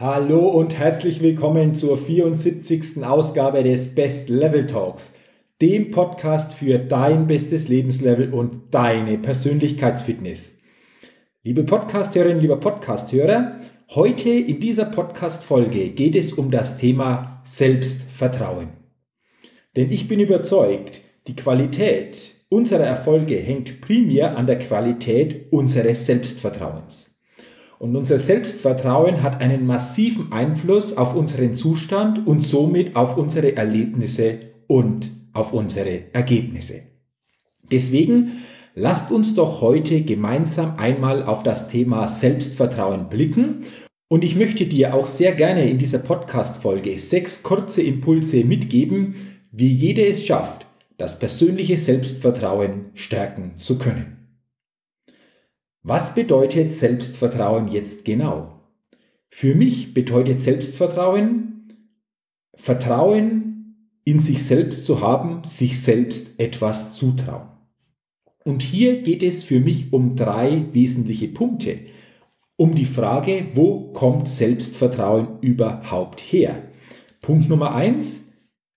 Hallo und herzlich willkommen zur 74. Ausgabe des Best Level Talks, dem Podcast für dein bestes Lebenslevel und deine Persönlichkeitsfitness. Liebe Podcasthörerin, lieber Podcasthörer, heute in dieser Podcast-Folge geht es um das Thema Selbstvertrauen. Denn ich bin überzeugt, die Qualität unserer Erfolge hängt primär an der Qualität unseres Selbstvertrauens. Und unser Selbstvertrauen hat einen massiven Einfluss auf unseren Zustand und somit auf unsere Erlebnisse und auf unsere Ergebnisse. Deswegen lasst uns doch heute gemeinsam einmal auf das Thema Selbstvertrauen blicken. Und ich möchte dir auch sehr gerne in dieser Podcast-Folge sechs kurze Impulse mitgeben, wie jeder es schafft, das persönliche Selbstvertrauen stärken zu können. Was bedeutet Selbstvertrauen jetzt genau? Für mich bedeutet Selbstvertrauen, Vertrauen in sich selbst zu haben, sich selbst etwas zutrauen. Und hier geht es für mich um drei wesentliche Punkte. Um die Frage, wo kommt Selbstvertrauen überhaupt her? Punkt Nummer eins: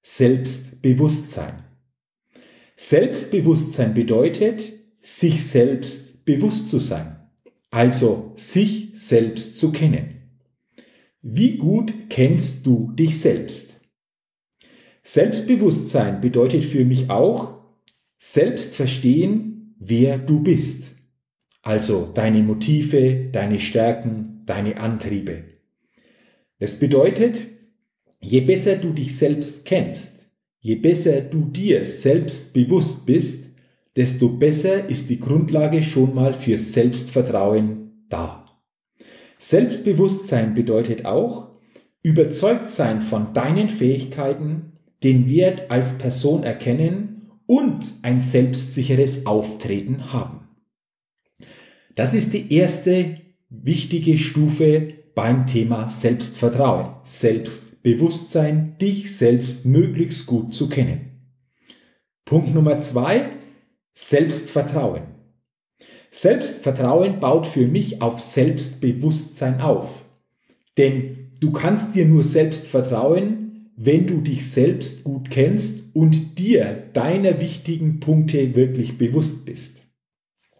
Selbstbewusstsein. Selbstbewusstsein bedeutet, sich selbst bewusst zu sein, also sich selbst zu kennen. Wie gut kennst du dich selbst? Selbstbewusstsein bedeutet für mich auch selbst verstehen, wer du bist. Also deine Motive, deine Stärken, deine Antriebe. Das bedeutet, je besser du dich selbst kennst, je besser du dir selbst bewusst bist, desto besser ist die Grundlage schon mal für Selbstvertrauen da. Selbstbewusstsein bedeutet auch, überzeugt sein von deinen Fähigkeiten, den Wert als Person erkennen und ein selbstsicheres Auftreten haben. Das ist die erste wichtige Stufe beim Thema Selbstvertrauen, Selbstbewusstsein, dich selbst möglichst gut zu kennen. Punkt Nummer zwei, Selbstvertrauen. Selbstvertrauen baut für mich auf Selbstbewusstsein auf. Denn du kannst dir nur selbst vertrauen, wenn du dich selbst gut kennst und dir deiner wichtigen Punkte wirklich bewusst bist.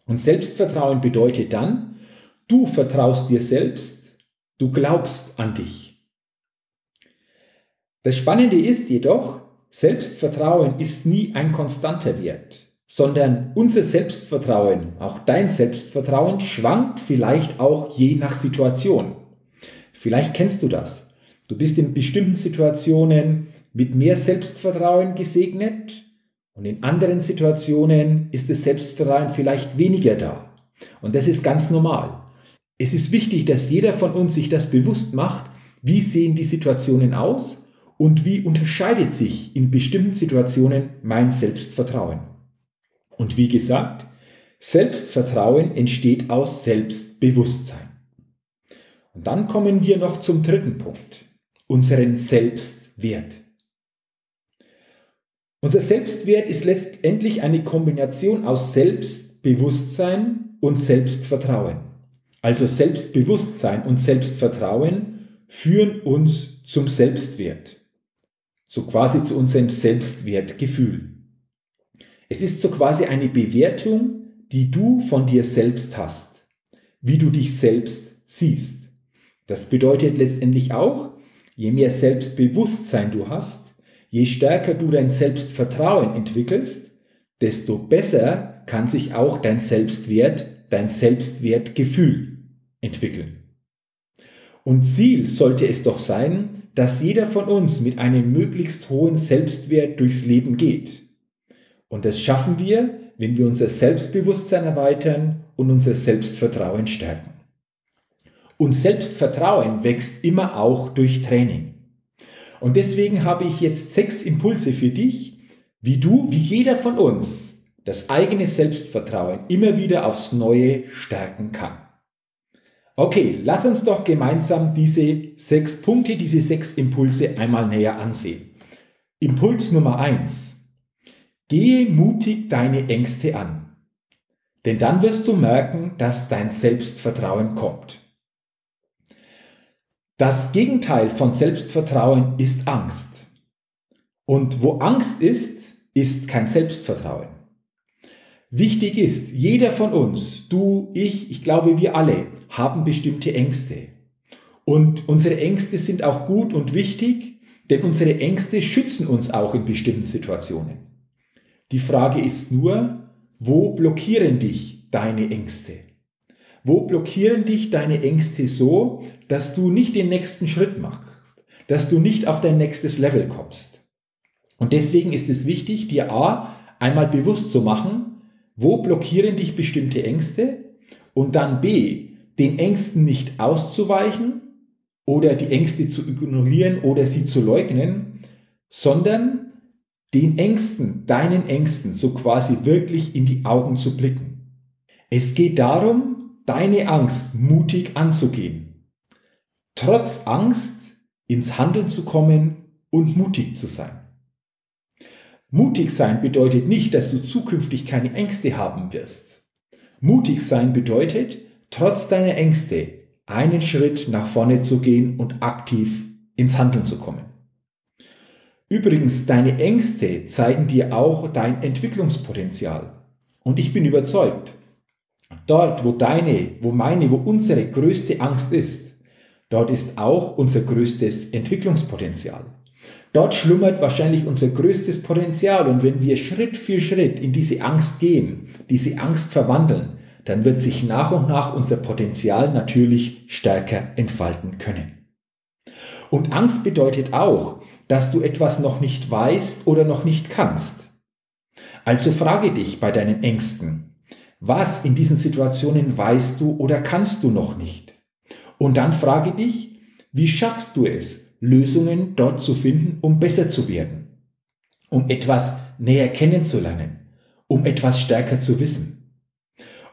Und Selbstvertrauen bedeutet dann, du vertraust dir selbst, du glaubst an dich. Das Spannende ist jedoch, Selbstvertrauen ist nie ein konstanter Wert sondern unser Selbstvertrauen, auch dein Selbstvertrauen, schwankt vielleicht auch je nach Situation. Vielleicht kennst du das. Du bist in bestimmten Situationen mit mehr Selbstvertrauen gesegnet und in anderen Situationen ist das Selbstvertrauen vielleicht weniger da. Und das ist ganz normal. Es ist wichtig, dass jeder von uns sich das bewusst macht, wie sehen die Situationen aus und wie unterscheidet sich in bestimmten Situationen mein Selbstvertrauen. Und wie gesagt, Selbstvertrauen entsteht aus Selbstbewusstsein. Und dann kommen wir noch zum dritten Punkt, unseren Selbstwert. Unser Selbstwert ist letztendlich eine Kombination aus Selbstbewusstsein und Selbstvertrauen. Also Selbstbewusstsein und Selbstvertrauen führen uns zum Selbstwert, so quasi zu unserem Selbstwertgefühl. Es ist so quasi eine Bewertung, die du von dir selbst hast, wie du dich selbst siehst. Das bedeutet letztendlich auch, je mehr Selbstbewusstsein du hast, je stärker du dein Selbstvertrauen entwickelst, desto besser kann sich auch dein Selbstwert, dein Selbstwertgefühl entwickeln. Und Ziel sollte es doch sein, dass jeder von uns mit einem möglichst hohen Selbstwert durchs Leben geht. Und das schaffen wir, wenn wir unser Selbstbewusstsein erweitern und unser Selbstvertrauen stärken. Und Selbstvertrauen wächst immer auch durch Training. Und deswegen habe ich jetzt sechs Impulse für dich, wie du, wie jeder von uns, das eigene Selbstvertrauen immer wieder aufs Neue stärken kann. Okay, lass uns doch gemeinsam diese sechs Punkte, diese sechs Impulse einmal näher ansehen. Impuls Nummer eins: Gehe mutig deine Ängste an. Denn dann wirst du merken, dass dein Selbstvertrauen kommt. Das Gegenteil von Selbstvertrauen ist Angst. Und wo Angst ist, ist kein Selbstvertrauen. Wichtig ist, jeder von uns, du, ich, ich glaube wir alle, haben bestimmte Ängste. Und unsere Ängste sind auch gut und wichtig, denn unsere Ängste schützen uns auch in bestimmten Situationen. Die Frage ist nur, wo blockieren dich deine Ängste? Wo blockieren dich deine Ängste so, dass du nicht den nächsten Schritt machst, dass du nicht auf dein nächstes Level kommst? Und deswegen ist es wichtig, dir A, einmal bewusst zu machen, wo blockieren dich bestimmte Ängste und dann B, den Ängsten nicht auszuweichen oder die Ängste zu ignorieren oder sie zu leugnen, sondern den Ängsten, deinen Ängsten, so quasi wirklich in die Augen zu blicken. Es geht darum, deine Angst mutig anzugehen. Trotz Angst ins Handeln zu kommen und mutig zu sein. Mutig sein bedeutet nicht, dass du zukünftig keine Ängste haben wirst. Mutig sein bedeutet, trotz deiner Ängste einen Schritt nach vorne zu gehen und aktiv ins Handeln zu kommen. Übrigens, deine Ängste zeigen dir auch dein Entwicklungspotenzial. Und ich bin überzeugt, dort, wo deine, wo meine, wo unsere größte Angst ist, dort ist auch unser größtes Entwicklungspotenzial. Dort schlummert wahrscheinlich unser größtes Potenzial und wenn wir Schritt für Schritt in diese Angst gehen, diese Angst verwandeln, dann wird sich nach und nach unser Potenzial natürlich stärker entfalten können. Und Angst bedeutet auch, dass du etwas noch nicht weißt oder noch nicht kannst. Also frage dich bei deinen Ängsten, was in diesen Situationen weißt du oder kannst du noch nicht? Und dann frage dich, wie schaffst du es, Lösungen dort zu finden, um besser zu werden, um etwas näher kennenzulernen, um etwas stärker zu wissen?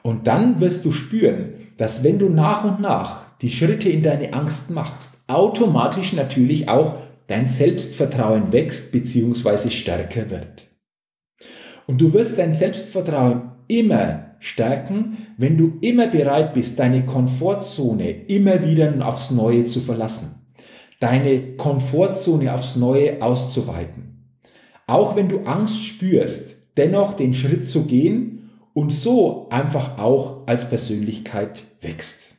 Und dann wirst du spüren, dass wenn du nach und nach die Schritte in deine Angst machst, automatisch natürlich auch dein Selbstvertrauen wächst bzw. stärker wird. Und du wirst dein Selbstvertrauen immer stärken, wenn du immer bereit bist, deine Komfortzone immer wieder aufs Neue zu verlassen, deine Komfortzone aufs Neue auszuweiten. Auch wenn du Angst spürst, dennoch den Schritt zu gehen und so einfach auch als Persönlichkeit wächst.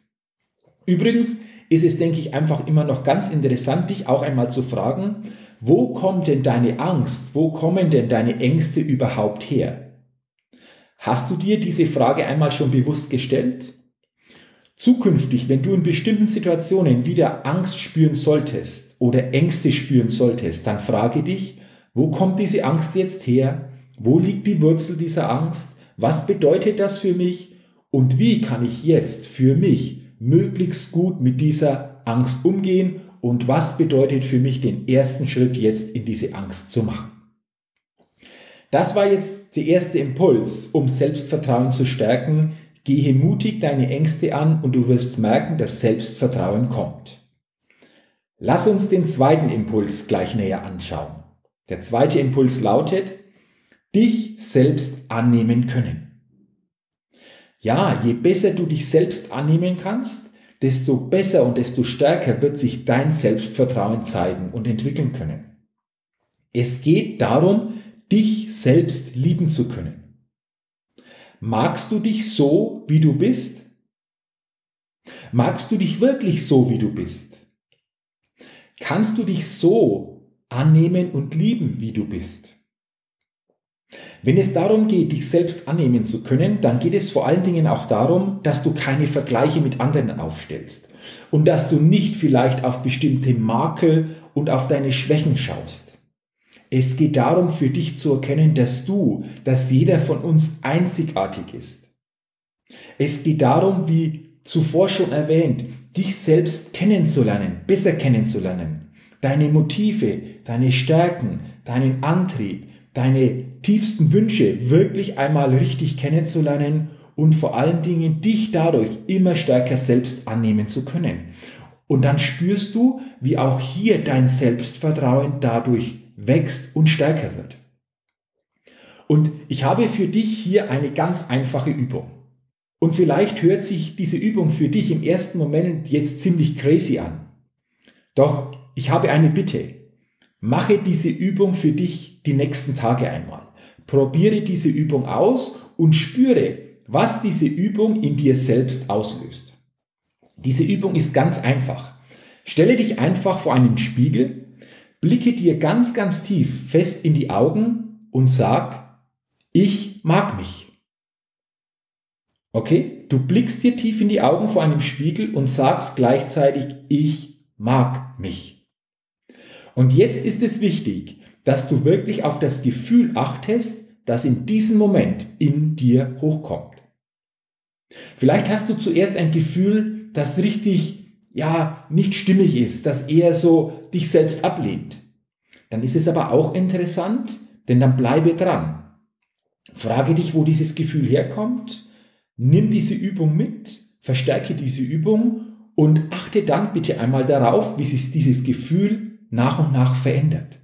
Übrigens ist es, denke ich, einfach immer noch ganz interessant, dich auch einmal zu fragen, wo kommt denn deine Angst, wo kommen denn deine Ängste überhaupt her? Hast du dir diese Frage einmal schon bewusst gestellt? Zukünftig, wenn du in bestimmten Situationen wieder Angst spüren solltest oder Ängste spüren solltest, dann frage dich, wo kommt diese Angst jetzt her? Wo liegt die Wurzel dieser Angst? Was bedeutet das für mich und wie kann ich jetzt für mich möglichst gut mit dieser Angst umgehen und was bedeutet für mich den ersten Schritt jetzt in diese Angst zu machen? Das war jetzt der erste Impuls, um Selbstvertrauen zu stärken. Gehe mutig deine Ängste an und du wirst merken, dass Selbstvertrauen kommt. Lass uns den zweiten Impuls gleich näher anschauen. Der zweite Impuls lautet, dich selbst annehmen können. Ja, je besser du dich selbst annehmen kannst, desto besser und desto stärker wird sich dein Selbstvertrauen zeigen und entwickeln können. Es geht darum, dich selbst lieben zu können. Magst du dich so, wie du bist? Magst du dich wirklich so, wie du bist? Kannst du dich so annehmen und lieben, wie du bist? Wenn es darum geht, dich selbst annehmen zu können, dann geht es vor allen Dingen auch darum, dass du keine Vergleiche mit anderen aufstellst und dass du nicht vielleicht auf bestimmte Makel und auf deine Schwächen schaust. Es geht darum, für dich zu erkennen, dass du, dass jeder von uns einzigartig ist. Es geht darum, wie zuvor schon erwähnt, dich selbst kennenzulernen, besser kennenzulernen. Deine Motive, deine Stärken, deinen Antrieb, deine tiefsten Wünsche wirklich einmal richtig kennenzulernen und vor allen Dingen dich dadurch immer stärker selbst annehmen zu können. Und dann spürst du, wie auch hier dein Selbstvertrauen dadurch wächst und stärker wird. Und ich habe für dich hier eine ganz einfache Übung. Und vielleicht hört sich diese Übung für dich im ersten Moment jetzt ziemlich crazy an. Doch ich habe eine Bitte. Mache diese Übung für dich die nächsten Tage einmal. Probiere diese Übung aus und spüre, was diese Übung in dir selbst auslöst. Diese Übung ist ganz einfach. Stelle dich einfach vor einen Spiegel, blicke dir ganz, ganz tief fest in die Augen und sag, ich mag mich. Okay? Du blickst dir tief in die Augen vor einem Spiegel und sagst gleichzeitig, ich mag mich. Und jetzt ist es wichtig, dass du wirklich auf das Gefühl achtest, das in diesem Moment in dir hochkommt. Vielleicht hast du zuerst ein Gefühl, das richtig, ja, nicht stimmig ist, das eher so dich selbst ablehnt. Dann ist es aber auch interessant, denn dann bleibe dran. Frage dich, wo dieses Gefühl herkommt, nimm diese Übung mit, verstärke diese Übung und achte dann bitte einmal darauf, wie sich dieses Gefühl nach und nach verändert.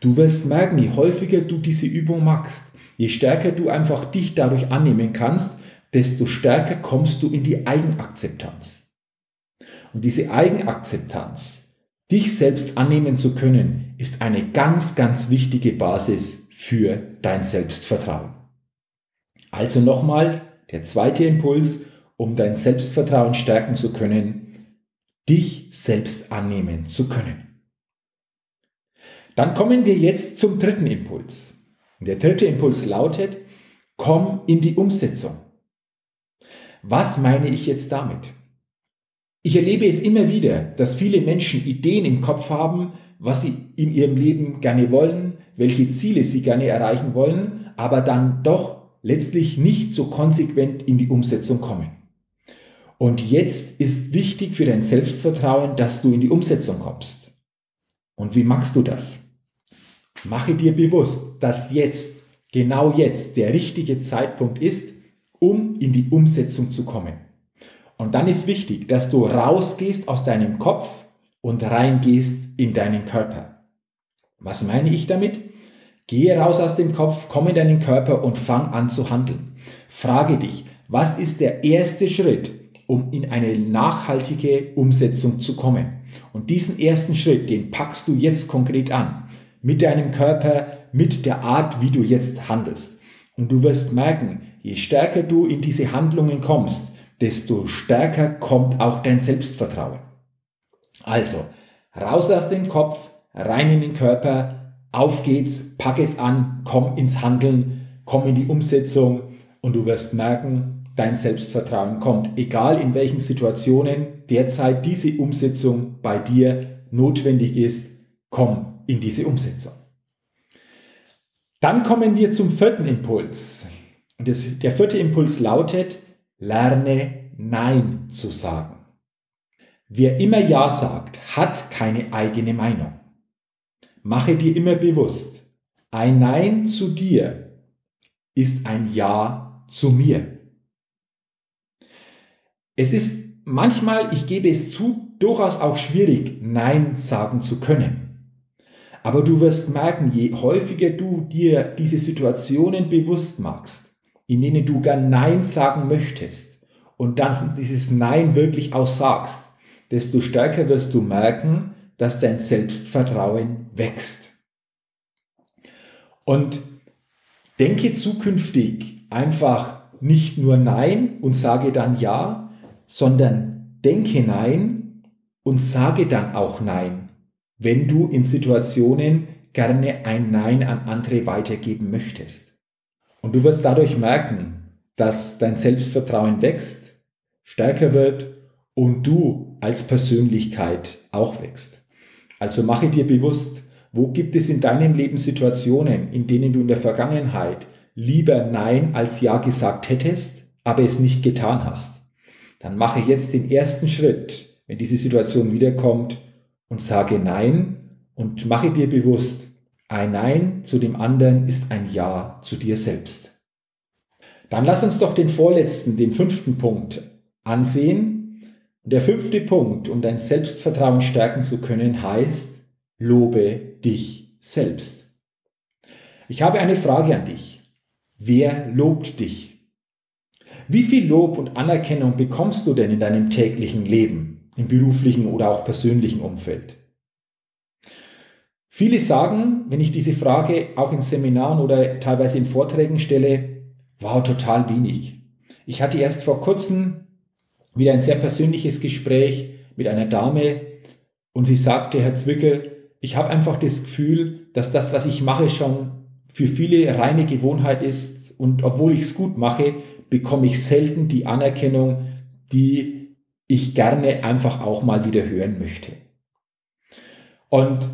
Du wirst merken, je häufiger du diese Übung machst, je stärker du einfach dich dadurch annehmen kannst, desto stärker kommst du in die Eigenakzeptanz. Und diese Eigenakzeptanz, dich selbst annehmen zu können, ist eine ganz, ganz wichtige Basis für dein Selbstvertrauen. Also nochmal der zweite Impuls, um dein Selbstvertrauen stärken zu können, dich selbst annehmen zu können. Dann kommen wir jetzt zum dritten Impuls. Der dritte Impuls lautet, komm in die Umsetzung. Was meine ich jetzt damit? Ich erlebe es immer wieder, dass viele Menschen Ideen im Kopf haben, was sie in ihrem Leben gerne wollen, welche Ziele sie gerne erreichen wollen, aber dann doch letztlich nicht so konsequent in die Umsetzung kommen. Und jetzt ist wichtig für dein Selbstvertrauen, dass du in die Umsetzung kommst. Und wie machst du das? Mache dir bewusst, dass jetzt, genau jetzt, der richtige Zeitpunkt ist, um in die Umsetzung zu kommen. Und dann ist wichtig, dass du rausgehst aus deinem Kopf und reingehst in deinen Körper. Was meine ich damit? Gehe raus aus dem Kopf, komm in deinen Körper und fang an zu handeln. Frage dich, was ist der erste Schritt, um in eine nachhaltige Umsetzung zu kommen? Und diesen ersten Schritt, den packst du jetzt konkret an. Mit deinem Körper, mit der Art, wie du jetzt handelst. Und du wirst merken, je stärker du in diese Handlungen kommst, desto stärker kommt auch dein Selbstvertrauen. Also, raus aus dem Kopf, rein in den Körper, auf geht's, pack es an, komm ins Handeln, komm in die Umsetzung und du wirst merken, dein Selbstvertrauen kommt, egal in welchen Situationen derzeit diese Umsetzung bei dir notwendig ist, komm in diese Umsetzung. Dann kommen wir zum vierten Impuls. Und das, der vierte Impuls lautet, lerne Nein zu sagen. Wer immer Ja sagt, hat keine eigene Meinung. Mache dir immer bewusst, ein Nein zu dir ist ein Ja zu mir. Es ist manchmal, ich gebe es zu, durchaus auch schwierig, Nein sagen zu können. Aber du wirst merken, je häufiger du dir diese Situationen bewusst machst, in denen du gern Nein sagen möchtest und dann dieses Nein wirklich aussagst, desto stärker wirst du merken, dass dein Selbstvertrauen wächst. Und denke zukünftig einfach nicht nur Nein und sage dann Ja, sondern denke Nein und sage dann auch Nein, wenn du in Situationen gerne ein Nein an andere weitergeben möchtest. Und du wirst dadurch merken, dass dein Selbstvertrauen wächst, stärker wird und du als Persönlichkeit auch wächst. Also mache dir bewusst, Wo gibt es in deinem Leben Situationen, in denen du in der Vergangenheit lieber Nein als Ja gesagt hättest, aber es nicht getan hast? Dann mache jetzt den ersten Schritt, wenn diese Situation wiederkommt und sage Nein und mache dir bewusst, ein Nein zu dem anderen ist ein Ja zu dir selbst. Dann lass uns doch den vorletzten, den fünften Punkt ansehen. Der fünfte Punkt, um dein Selbstvertrauen stärken zu können, heißt, lobe dich selbst. Ich habe eine Frage an dich. Wer lobt dich? Wie viel Lob und Anerkennung bekommst du denn in deinem täglichen Leben, im beruflichen oder auch persönlichen Umfeld? Viele sagen, wenn ich diese Frage auch in Seminaren oder teilweise in Vorträgen stelle, wow, total wenig. Ich hatte erst vor kurzem wieder ein sehr persönliches Gespräch mit einer Dame und sie sagte, Herr Zwickel, ich habe einfach das Gefühl, dass das, was ich mache, schon für viele reine Gewohnheit ist und obwohl ich es gut mache, bekomme ich selten die Anerkennung, die ich gerne einfach auch mal wieder hören möchte. Und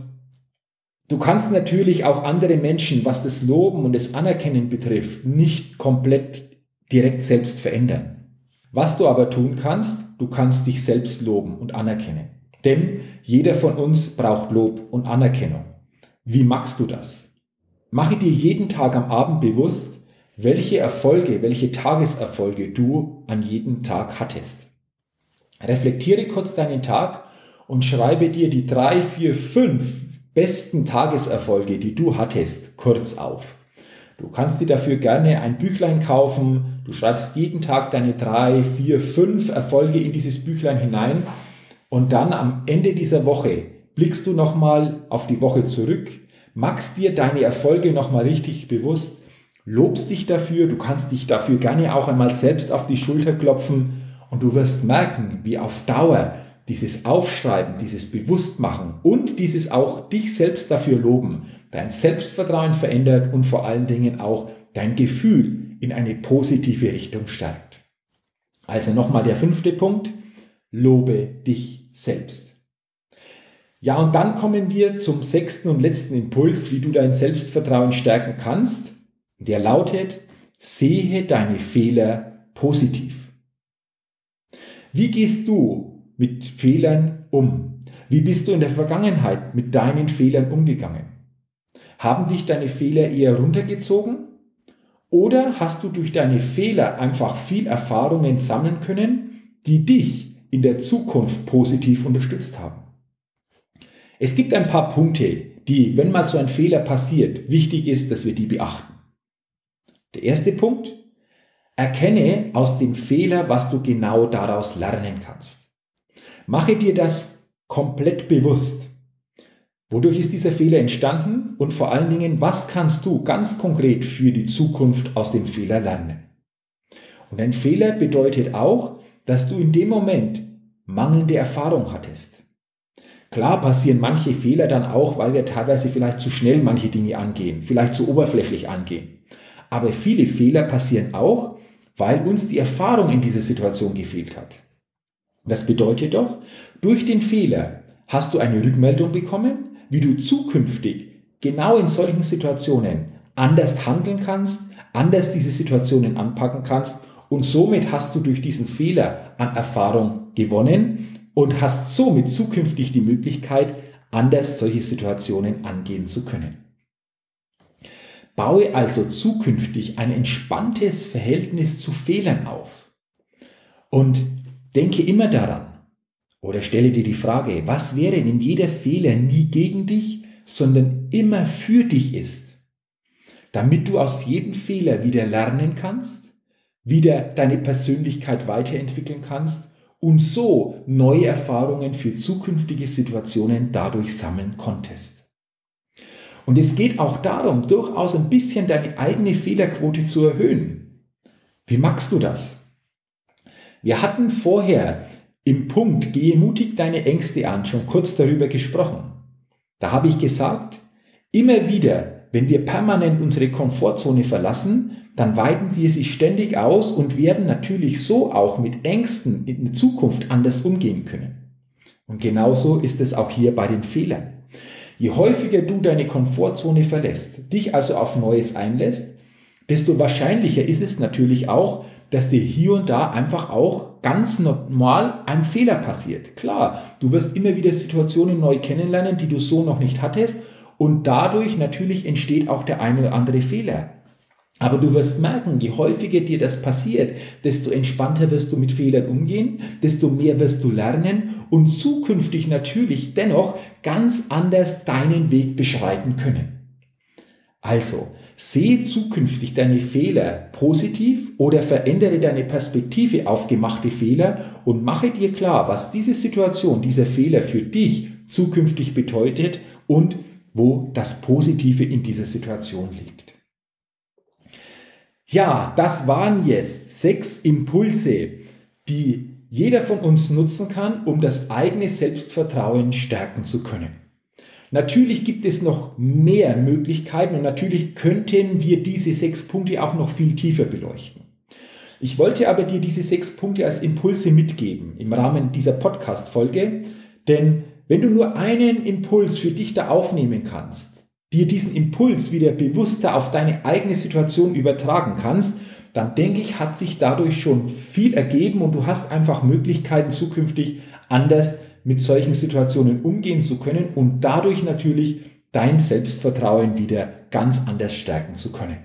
du kannst natürlich auch andere Menschen, was das Loben und das Anerkennen betrifft, nicht komplett direkt selbst verändern. Was du aber tun kannst, du kannst dich selbst loben und anerkennen. Denn jeder von uns braucht Lob und Anerkennung. Wie machst du das? Mache dir jeden Tag am Abend bewusst, welche Erfolge, welche Tageserfolge du an jedem Tag hattest. Reflektiere kurz deinen Tag und schreibe dir die drei, vier, fünf besten Tageserfolge, die du hattest, kurz auf. Du kannst dir dafür gerne ein Büchlein kaufen. Du schreibst jeden Tag deine drei, vier, fünf Erfolge in dieses Büchlein hinein und dann am Ende dieser Woche blickst du nochmal auf die Woche zurück, machst dir deine Erfolge nochmal richtig bewusst, lobst dich dafür, du kannst dich dafür gerne auch einmal selbst auf die Schulter klopfen und du wirst merken, wie auf Dauer dieses Aufschreiben, dieses Bewusstmachen und dieses auch dich selbst dafür loben, dein Selbstvertrauen verändert und vor allen Dingen auch dein Gefühl in eine positive Richtung stärkt. Also nochmal der fünfte Punkt, lobe dich selbst. Ja, und dann kommen wir zum sechsten und letzten Impuls, wie du dein Selbstvertrauen stärken kannst. Der lautet, sehe deine Fehler positiv. Wie gehst du mit Fehlern um? Wie bist du in der Vergangenheit mit deinen Fehlern umgegangen? Haben dich deine Fehler eher runtergezogen? Oder hast du durch deine Fehler einfach viel Erfahrungen sammeln können, die dich in der Zukunft positiv unterstützt haben. Es gibt ein paar Punkte, die, wenn mal so ein Fehler passiert, wichtig ist, dass wir die beachten. Der erste Punkt, erkenne aus dem Fehler, was du genau daraus lernen kannst. Mache dir das komplett bewusst. Wodurch ist dieser Fehler entstanden und vor allen Dingen, was kannst du ganz konkret für die Zukunft aus dem Fehler lernen? Und ein Fehler bedeutet auch, dass du in dem Moment mangelnde Erfahrung hattest. Klar passieren manche Fehler dann auch, weil wir teilweise vielleicht zu schnell manche Dinge angehen, vielleicht zu oberflächlich angehen. Aber viele Fehler passieren auch, weil uns die Erfahrung in dieser Situation gefehlt hat. Das bedeutet doch, durch den Fehler hast du eine Rückmeldung bekommen, wie du zukünftig genau in solchen Situationen anders handeln kannst, anders diese Situationen anpacken kannst und somit hast du durch diesen Fehler an Erfahrung gewonnen und hast somit zukünftig die Möglichkeit, anders solche Situationen angehen zu können. Baue also zukünftig ein entspanntes Verhältnis zu Fehlern auf. Und denke immer daran, oder stelle dir die Frage, was wäre, wenn jeder Fehler nie gegen dich, sondern immer für dich ist, damit du aus jedem Fehler wieder lernen kannst wieder deine Persönlichkeit weiterentwickeln kannst und so neue Erfahrungen für zukünftige Situationen dadurch sammeln konntest. Und es geht auch darum, durchaus ein bisschen deine eigene Fehlerquote zu erhöhen. Wie machst du das? Wir hatten vorher im Punkt Gehe mutig deine Ängste an schon kurz darüber gesprochen. Da habe ich gesagt, immer wieder, wenn wir permanent unsere Komfortzone verlassen, dann weiten wir sie ständig aus und werden natürlich so auch mit Ängsten in Zukunft anders umgehen können. Und genauso ist es auch hier bei den Fehlern. Je häufiger du deine Komfortzone verlässt, dich also auf Neues einlässt, desto wahrscheinlicher ist es natürlich auch, dass dir hier und da einfach auch ganz normal ein Fehler passiert. Klar, du wirst immer wieder Situationen neu kennenlernen, die du so noch nicht hattest und dadurch natürlich entsteht auch der eine oder andere Fehler. Aber du wirst merken, je häufiger dir das passiert, desto entspannter wirst du mit Fehlern umgehen, desto mehr wirst du lernen und zukünftig natürlich dennoch ganz anders deinen Weg beschreiten können. Also, sehe zukünftig deine Fehler positiv oder verändere deine Perspektive auf gemachte Fehler und mache dir klar, was diese Situation, dieser Fehler für dich zukünftig bedeutet und wo das Positive in dieser Situation liegt. Ja, das waren jetzt sechs Impulse, die jeder von uns nutzen kann, um das eigene Selbstvertrauen stärken zu können. Natürlich gibt es noch mehr Möglichkeiten und natürlich könnten wir diese sechs Punkte auch noch viel tiefer beleuchten. Ich wollte aber dir diese sechs Punkte als Impulse mitgeben im Rahmen dieser Podcast-Folge, denn wenn du nur einen Impuls für dich da aufnehmen kannst, dir diesen Impuls wieder bewusster auf deine eigene Situation übertragen kannst, dann denke ich, hat sich dadurch schon viel ergeben und du hast einfach Möglichkeiten zukünftig anders mit solchen Situationen umgehen zu können und dadurch natürlich dein Selbstvertrauen wieder ganz anders stärken zu können.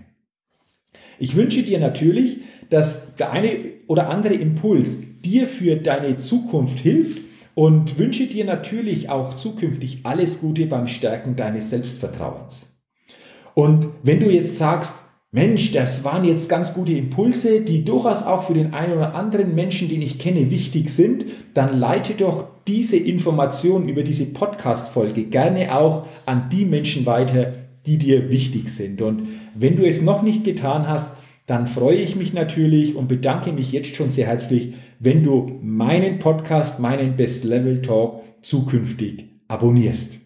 Ich wünsche dir natürlich, dass der eine oder andere Impuls dir für deine Zukunft hilft und wünsche dir natürlich auch zukünftig alles Gute beim Stärken deines Selbstvertrauens. Und wenn du jetzt sagst, Mensch, das waren jetzt ganz gute Impulse, die durchaus auch für den einen oder anderen Menschen, den ich kenne, wichtig sind, dann leite doch diese Information über diese Podcast-Folge gerne auch an die Menschen weiter, die dir wichtig sind. Und wenn du es noch nicht getan hast, dann freue ich mich natürlich und bedanke mich jetzt schon sehr herzlich, wenn du meinen Podcast, meinen Best Level Talk zukünftig abonnierst.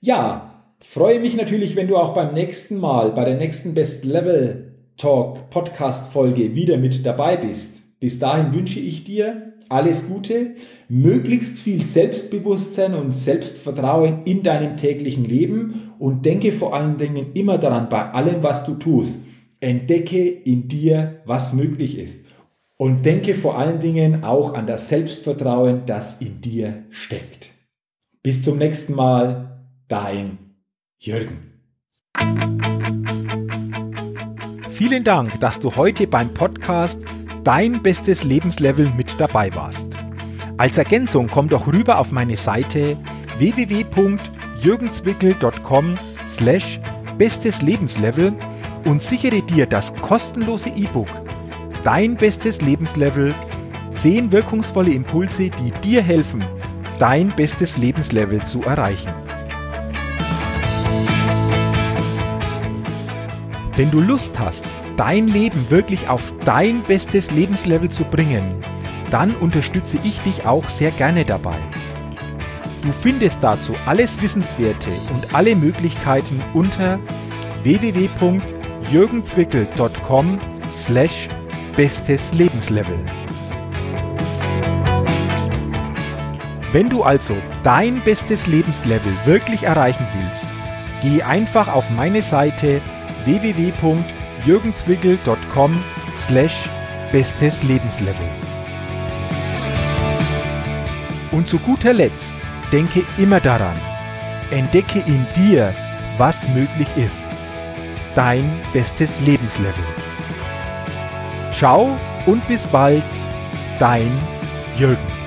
Ja, ich freue mich natürlich, wenn du auch beim nächsten Mal, bei der nächsten Best Level Talk Podcast Folge wieder mit dabei bist. Bis dahin wünsche ich dir alles Gute, möglichst viel Selbstbewusstsein und Selbstvertrauen in deinem täglichen Leben und denke vor allen Dingen immer daran, bei allem, was du tust, Entdecke in dir, was möglich ist. Und denke vor allen Dingen auch an das Selbstvertrauen, das in dir steckt. Bis zum nächsten Mal, dein Jürgen. Vielen Dank, dass du heute beim Podcast Dein bestes Lebenslevel mit dabei warst. Als Ergänzung komm doch rüber auf meine Seite www.jürgenswickel.com slash bestes Lebenslevel und sichere dir das kostenlose E-Book Dein bestes Lebenslevel, 10 wirkungsvolle Impulse, die dir helfen, dein bestes Lebenslevel zu erreichen. Wenn du Lust hast, dein Leben wirklich auf dein bestes Lebenslevel zu bringen, dann unterstütze ich dich auch sehr gerne dabei. Du findest dazu alles Wissenswerte und alle Möglichkeiten unter www.jürgenzwickel.com slash bestes Lebenslevel. Wenn du also dein bestes Lebenslevel wirklich erreichen willst, geh einfach auf meine Seite www.jürgenzwickel.com slash bestes Lebenslevel. Und zu guter Letzt denke immer daran, entdecke in dir, was möglich ist dein bestes Lebenslevel. Ciao und bis bald, dein Jürgen.